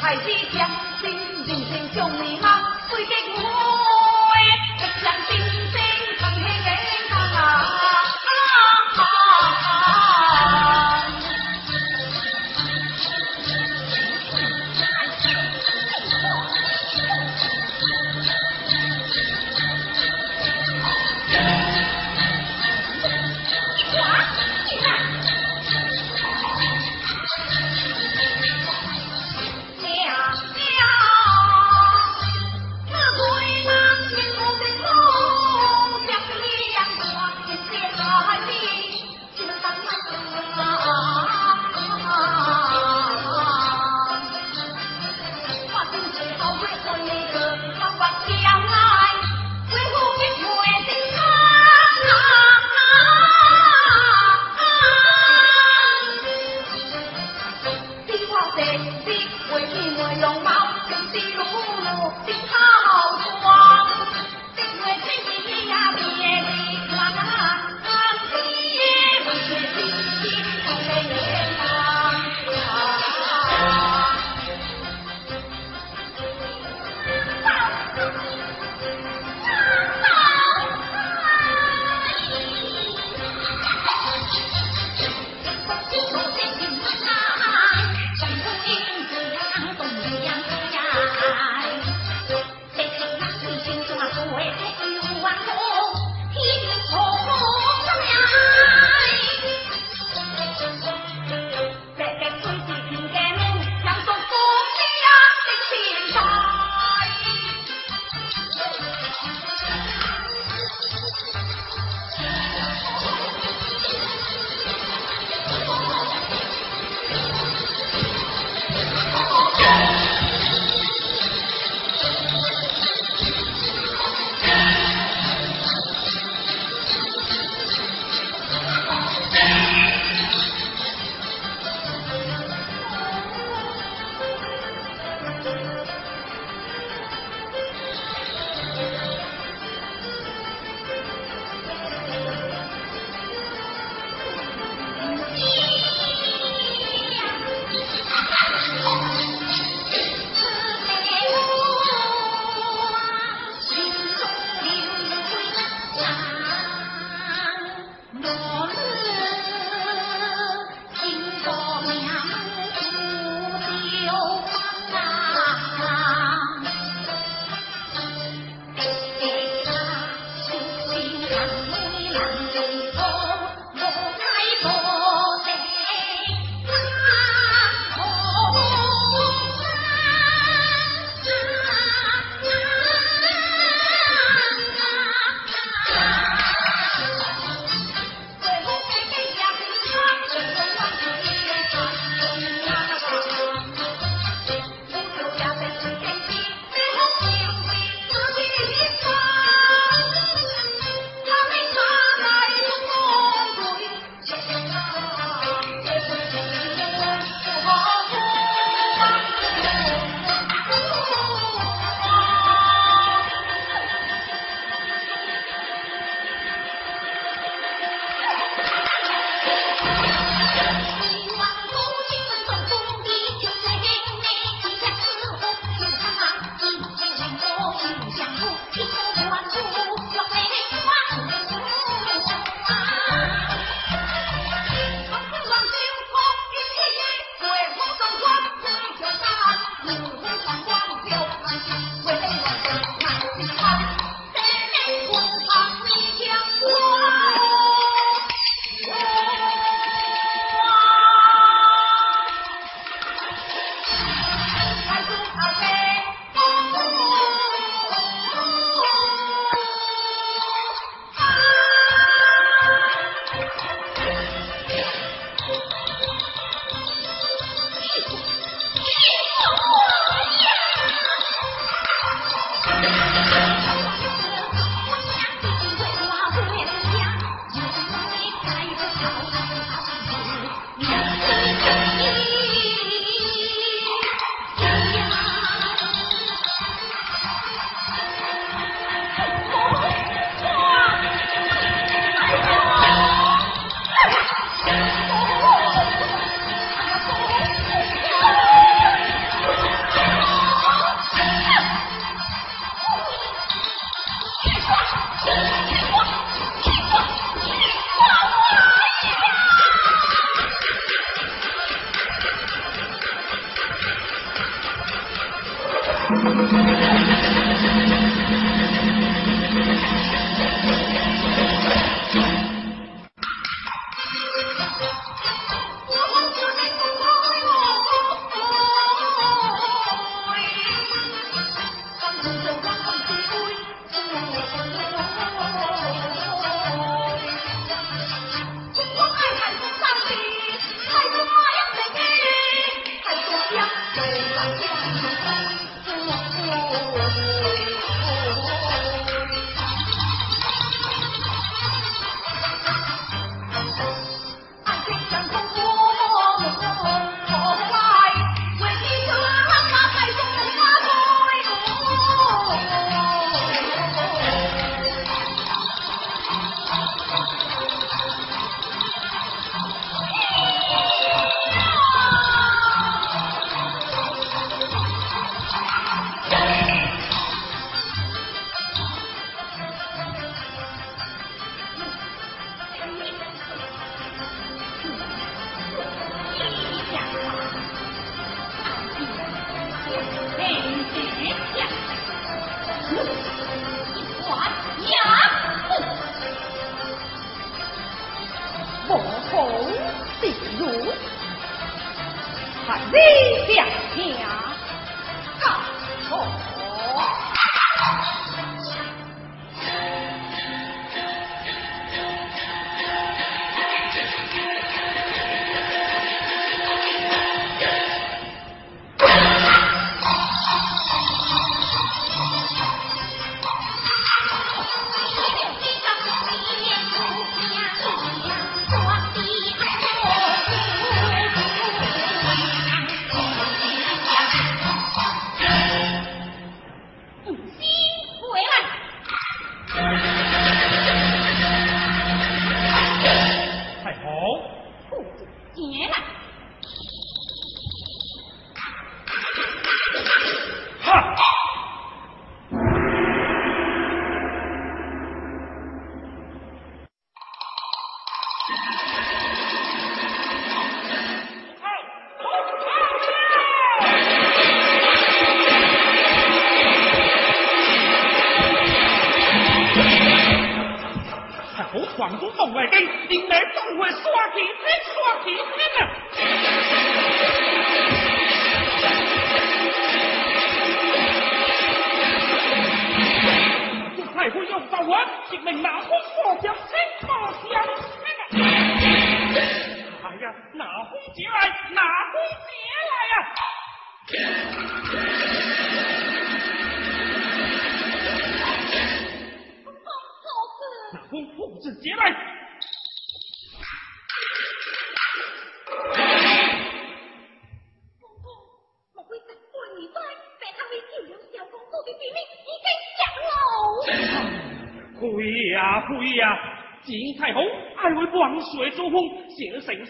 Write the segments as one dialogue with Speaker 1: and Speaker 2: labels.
Speaker 1: 太
Speaker 2: 子将心人
Speaker 3: 情，像美们，最敬我，一将心声。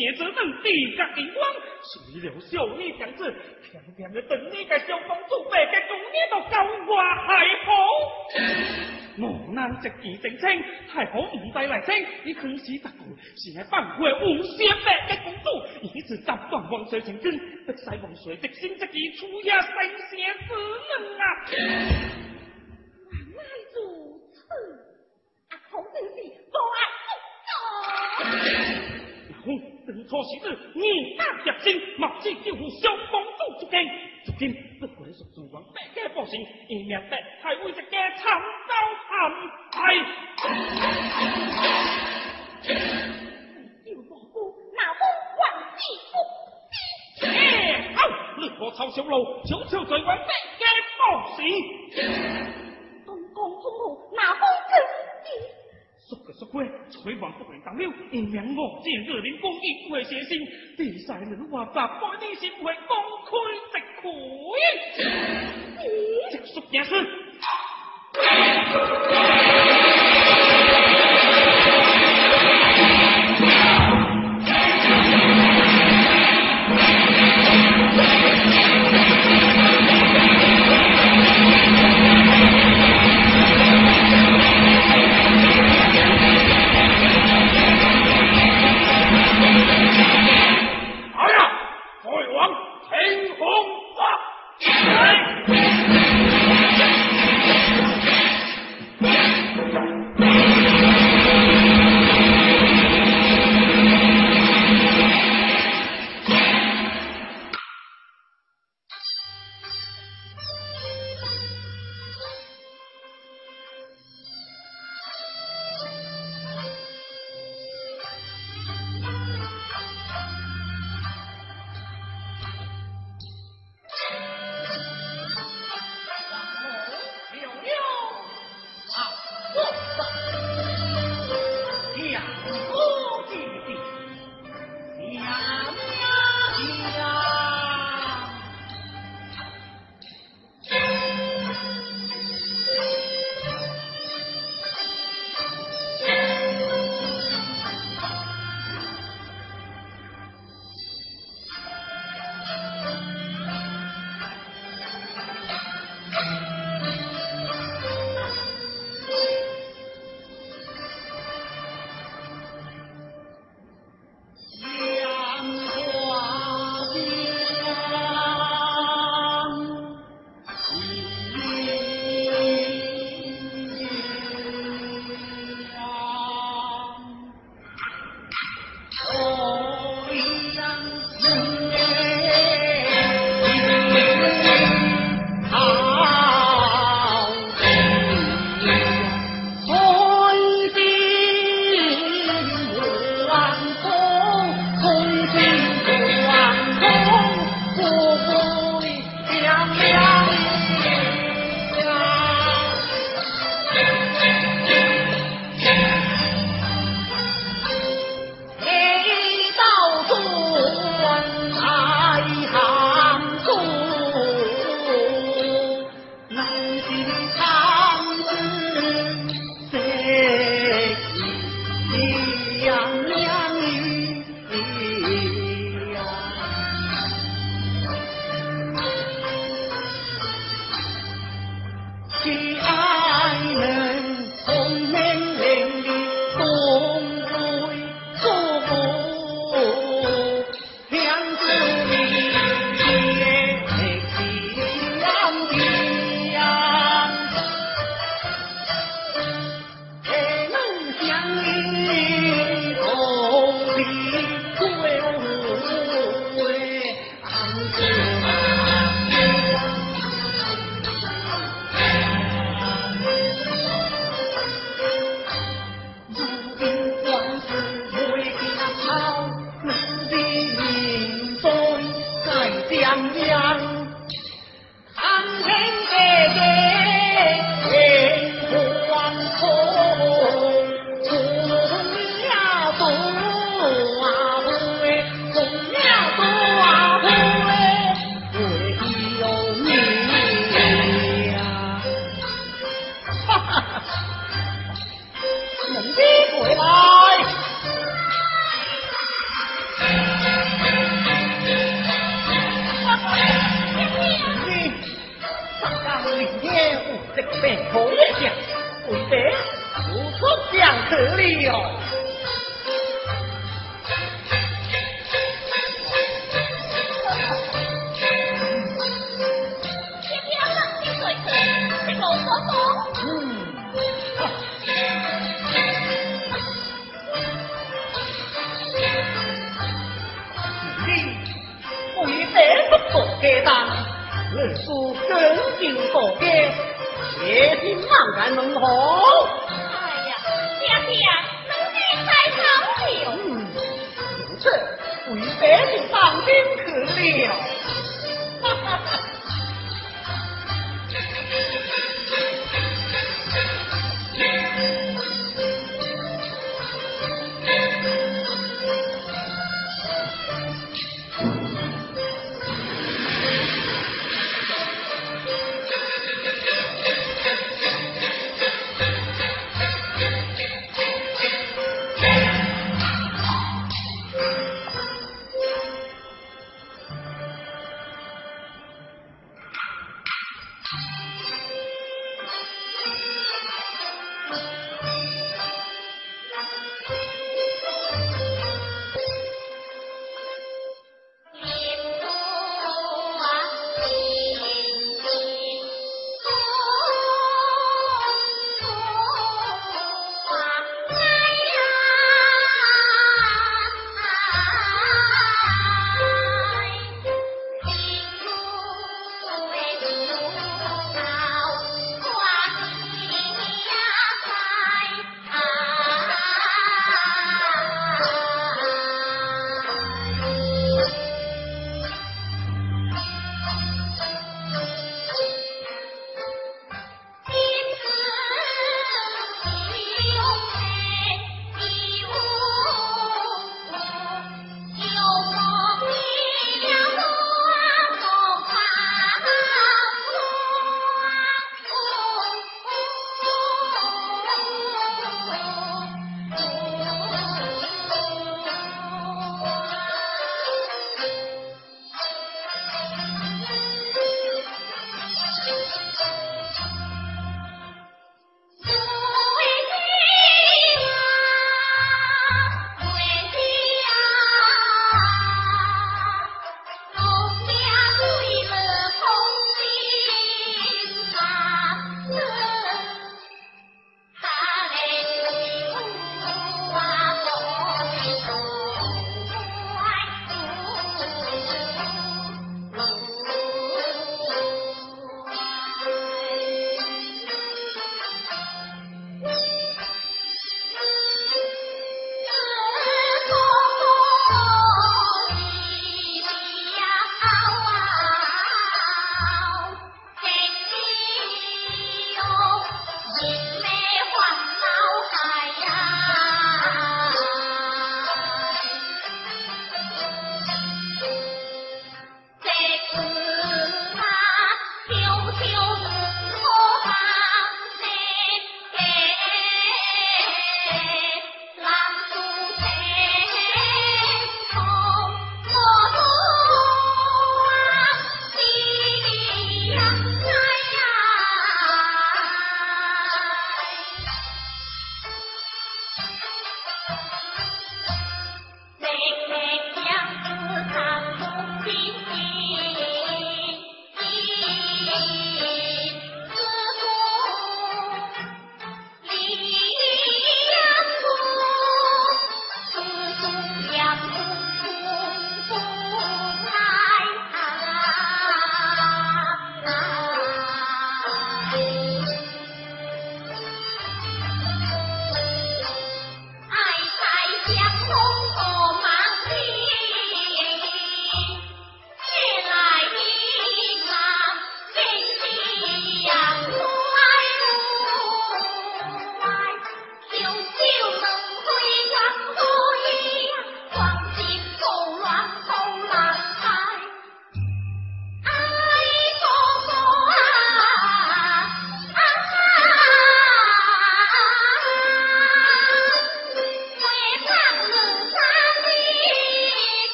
Speaker 3: 写着等地格灵光，谁料小女娘子偏偏要等你个小公主白个公爷到高外海婆。我难直记正清，太后唔带来听，你可是得过，是系放回无限白嘅公主，一直斩断王水成根，得使王水的心这己出也神仙之能啊！错时日，你大决心，冒死救护小公主出京。如今不过是主王百家百姓，一面白还为一家惨遭陷害。
Speaker 2: 救王夫，那我万死不
Speaker 3: 辞。哎，好，你可抄小路，悄悄在往百家百姓。
Speaker 2: 东江中路，那我跟你。
Speaker 3: 说个说过，吹完不能当了，因命我见二人公义不会写信，地塞人话杂，百年心会公开直开，直说件事。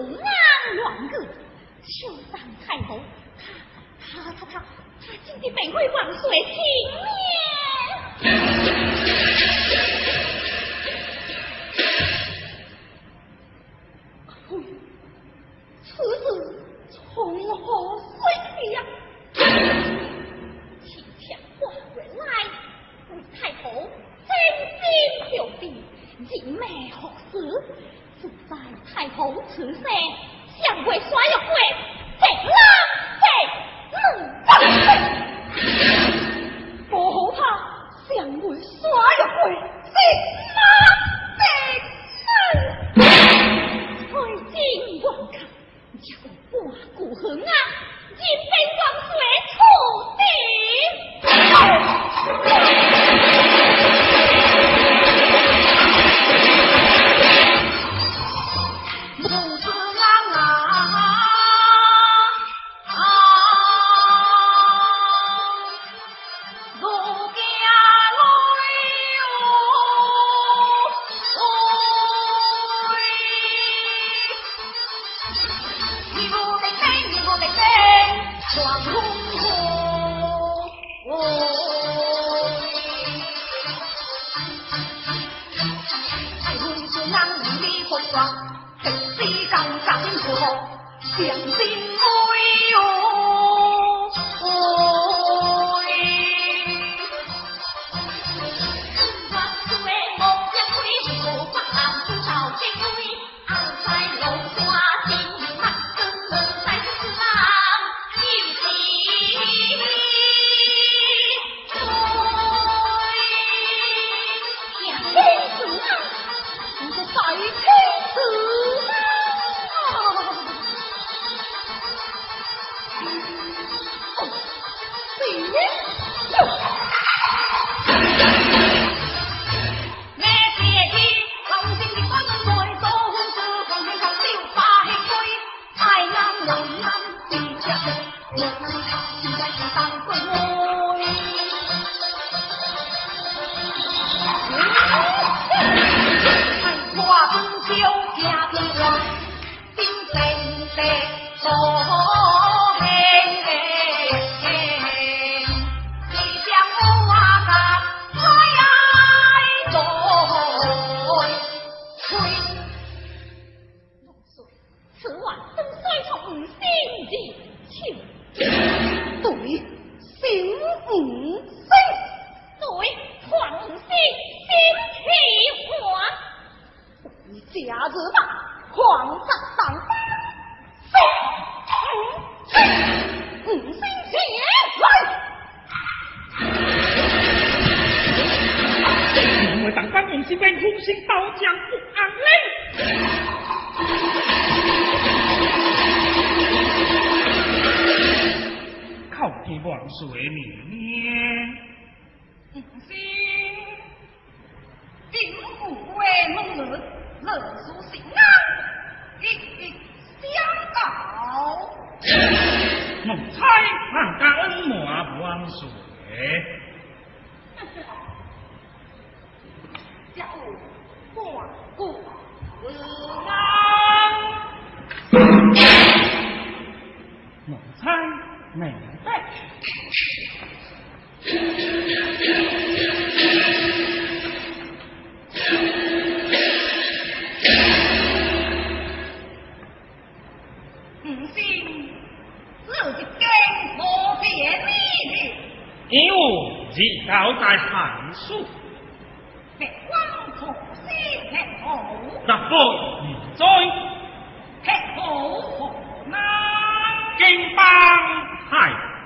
Speaker 2: 安王
Speaker 4: 个秋山太后
Speaker 2: 他他
Speaker 1: 他他他今的被味晚岁
Speaker 5: 情面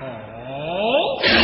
Speaker 5: 王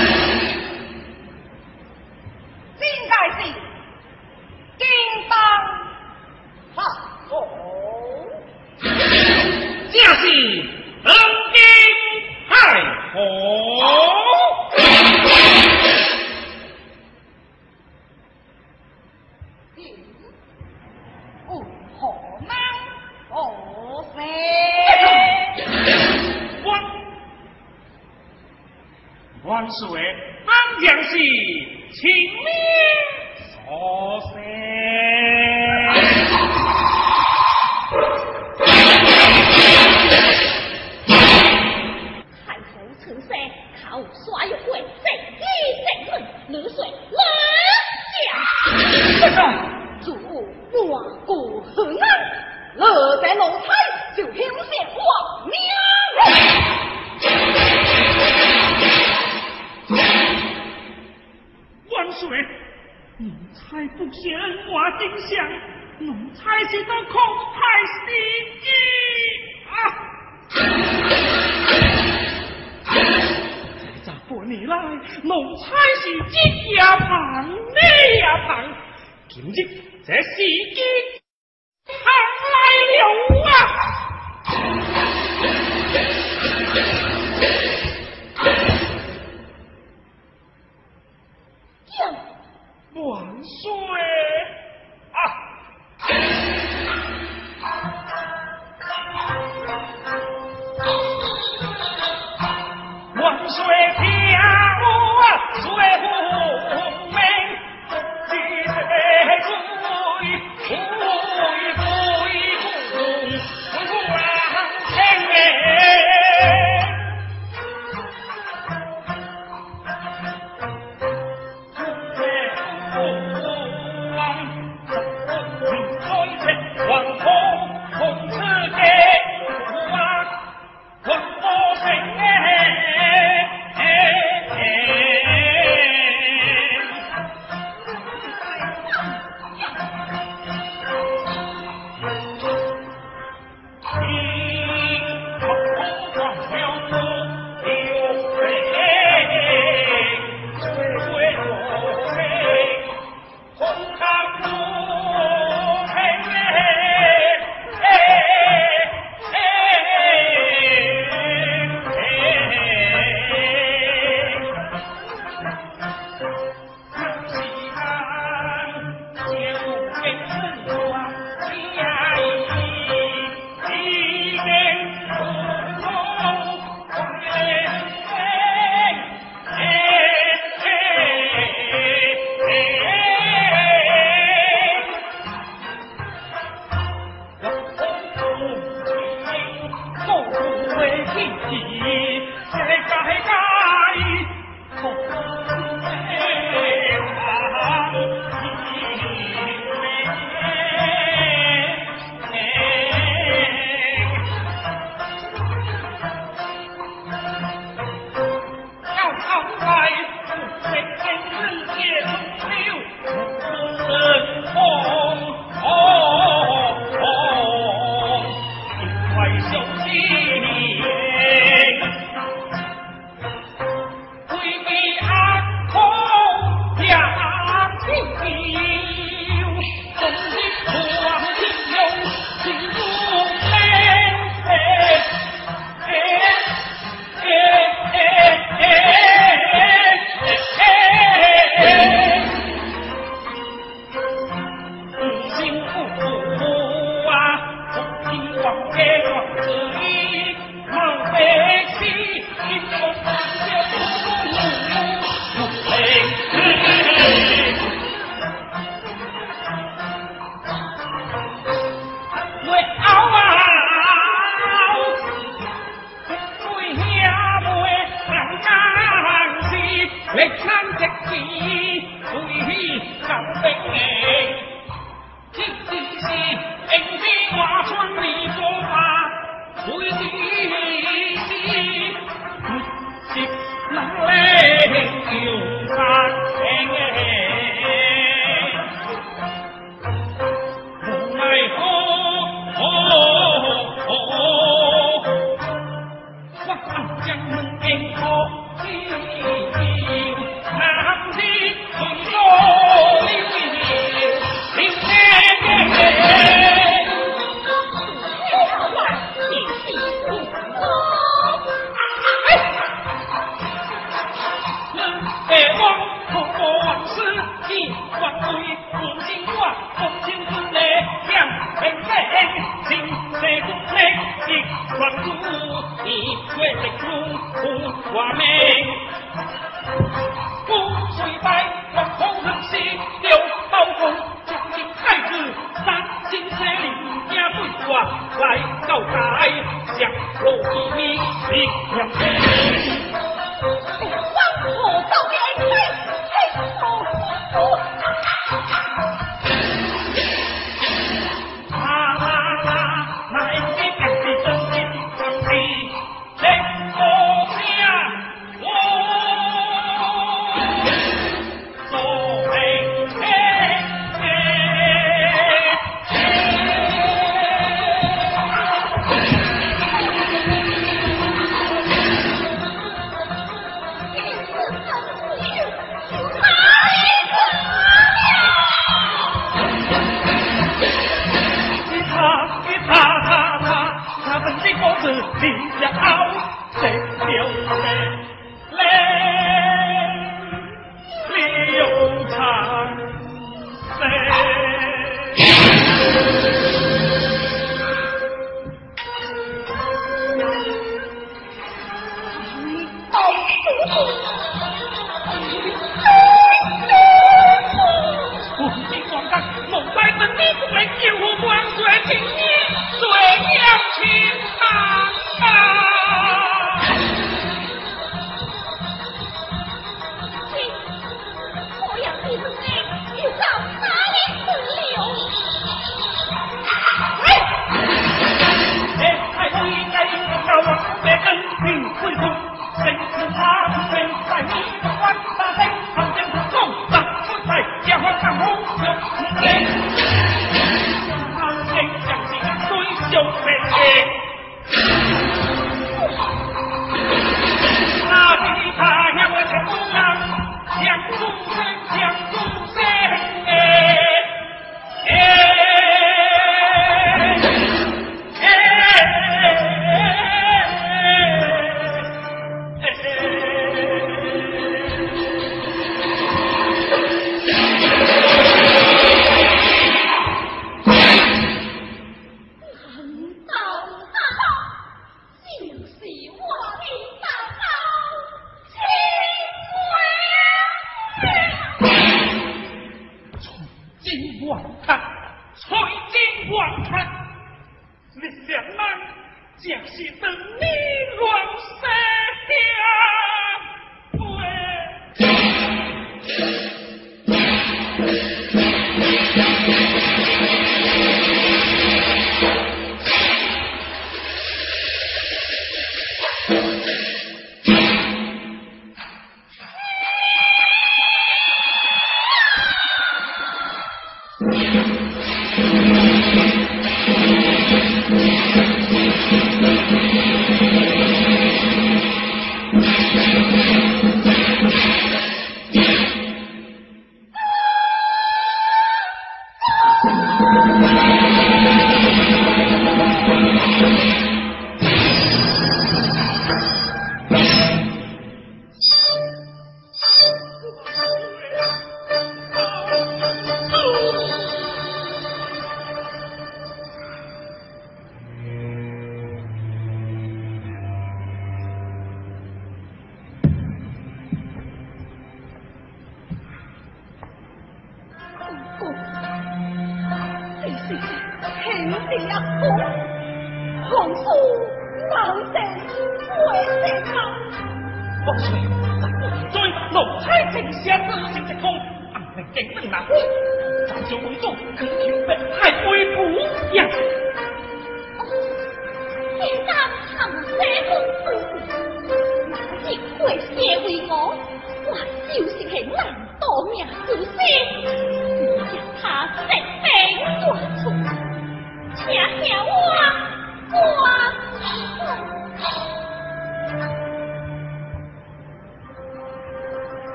Speaker 1: ah 食子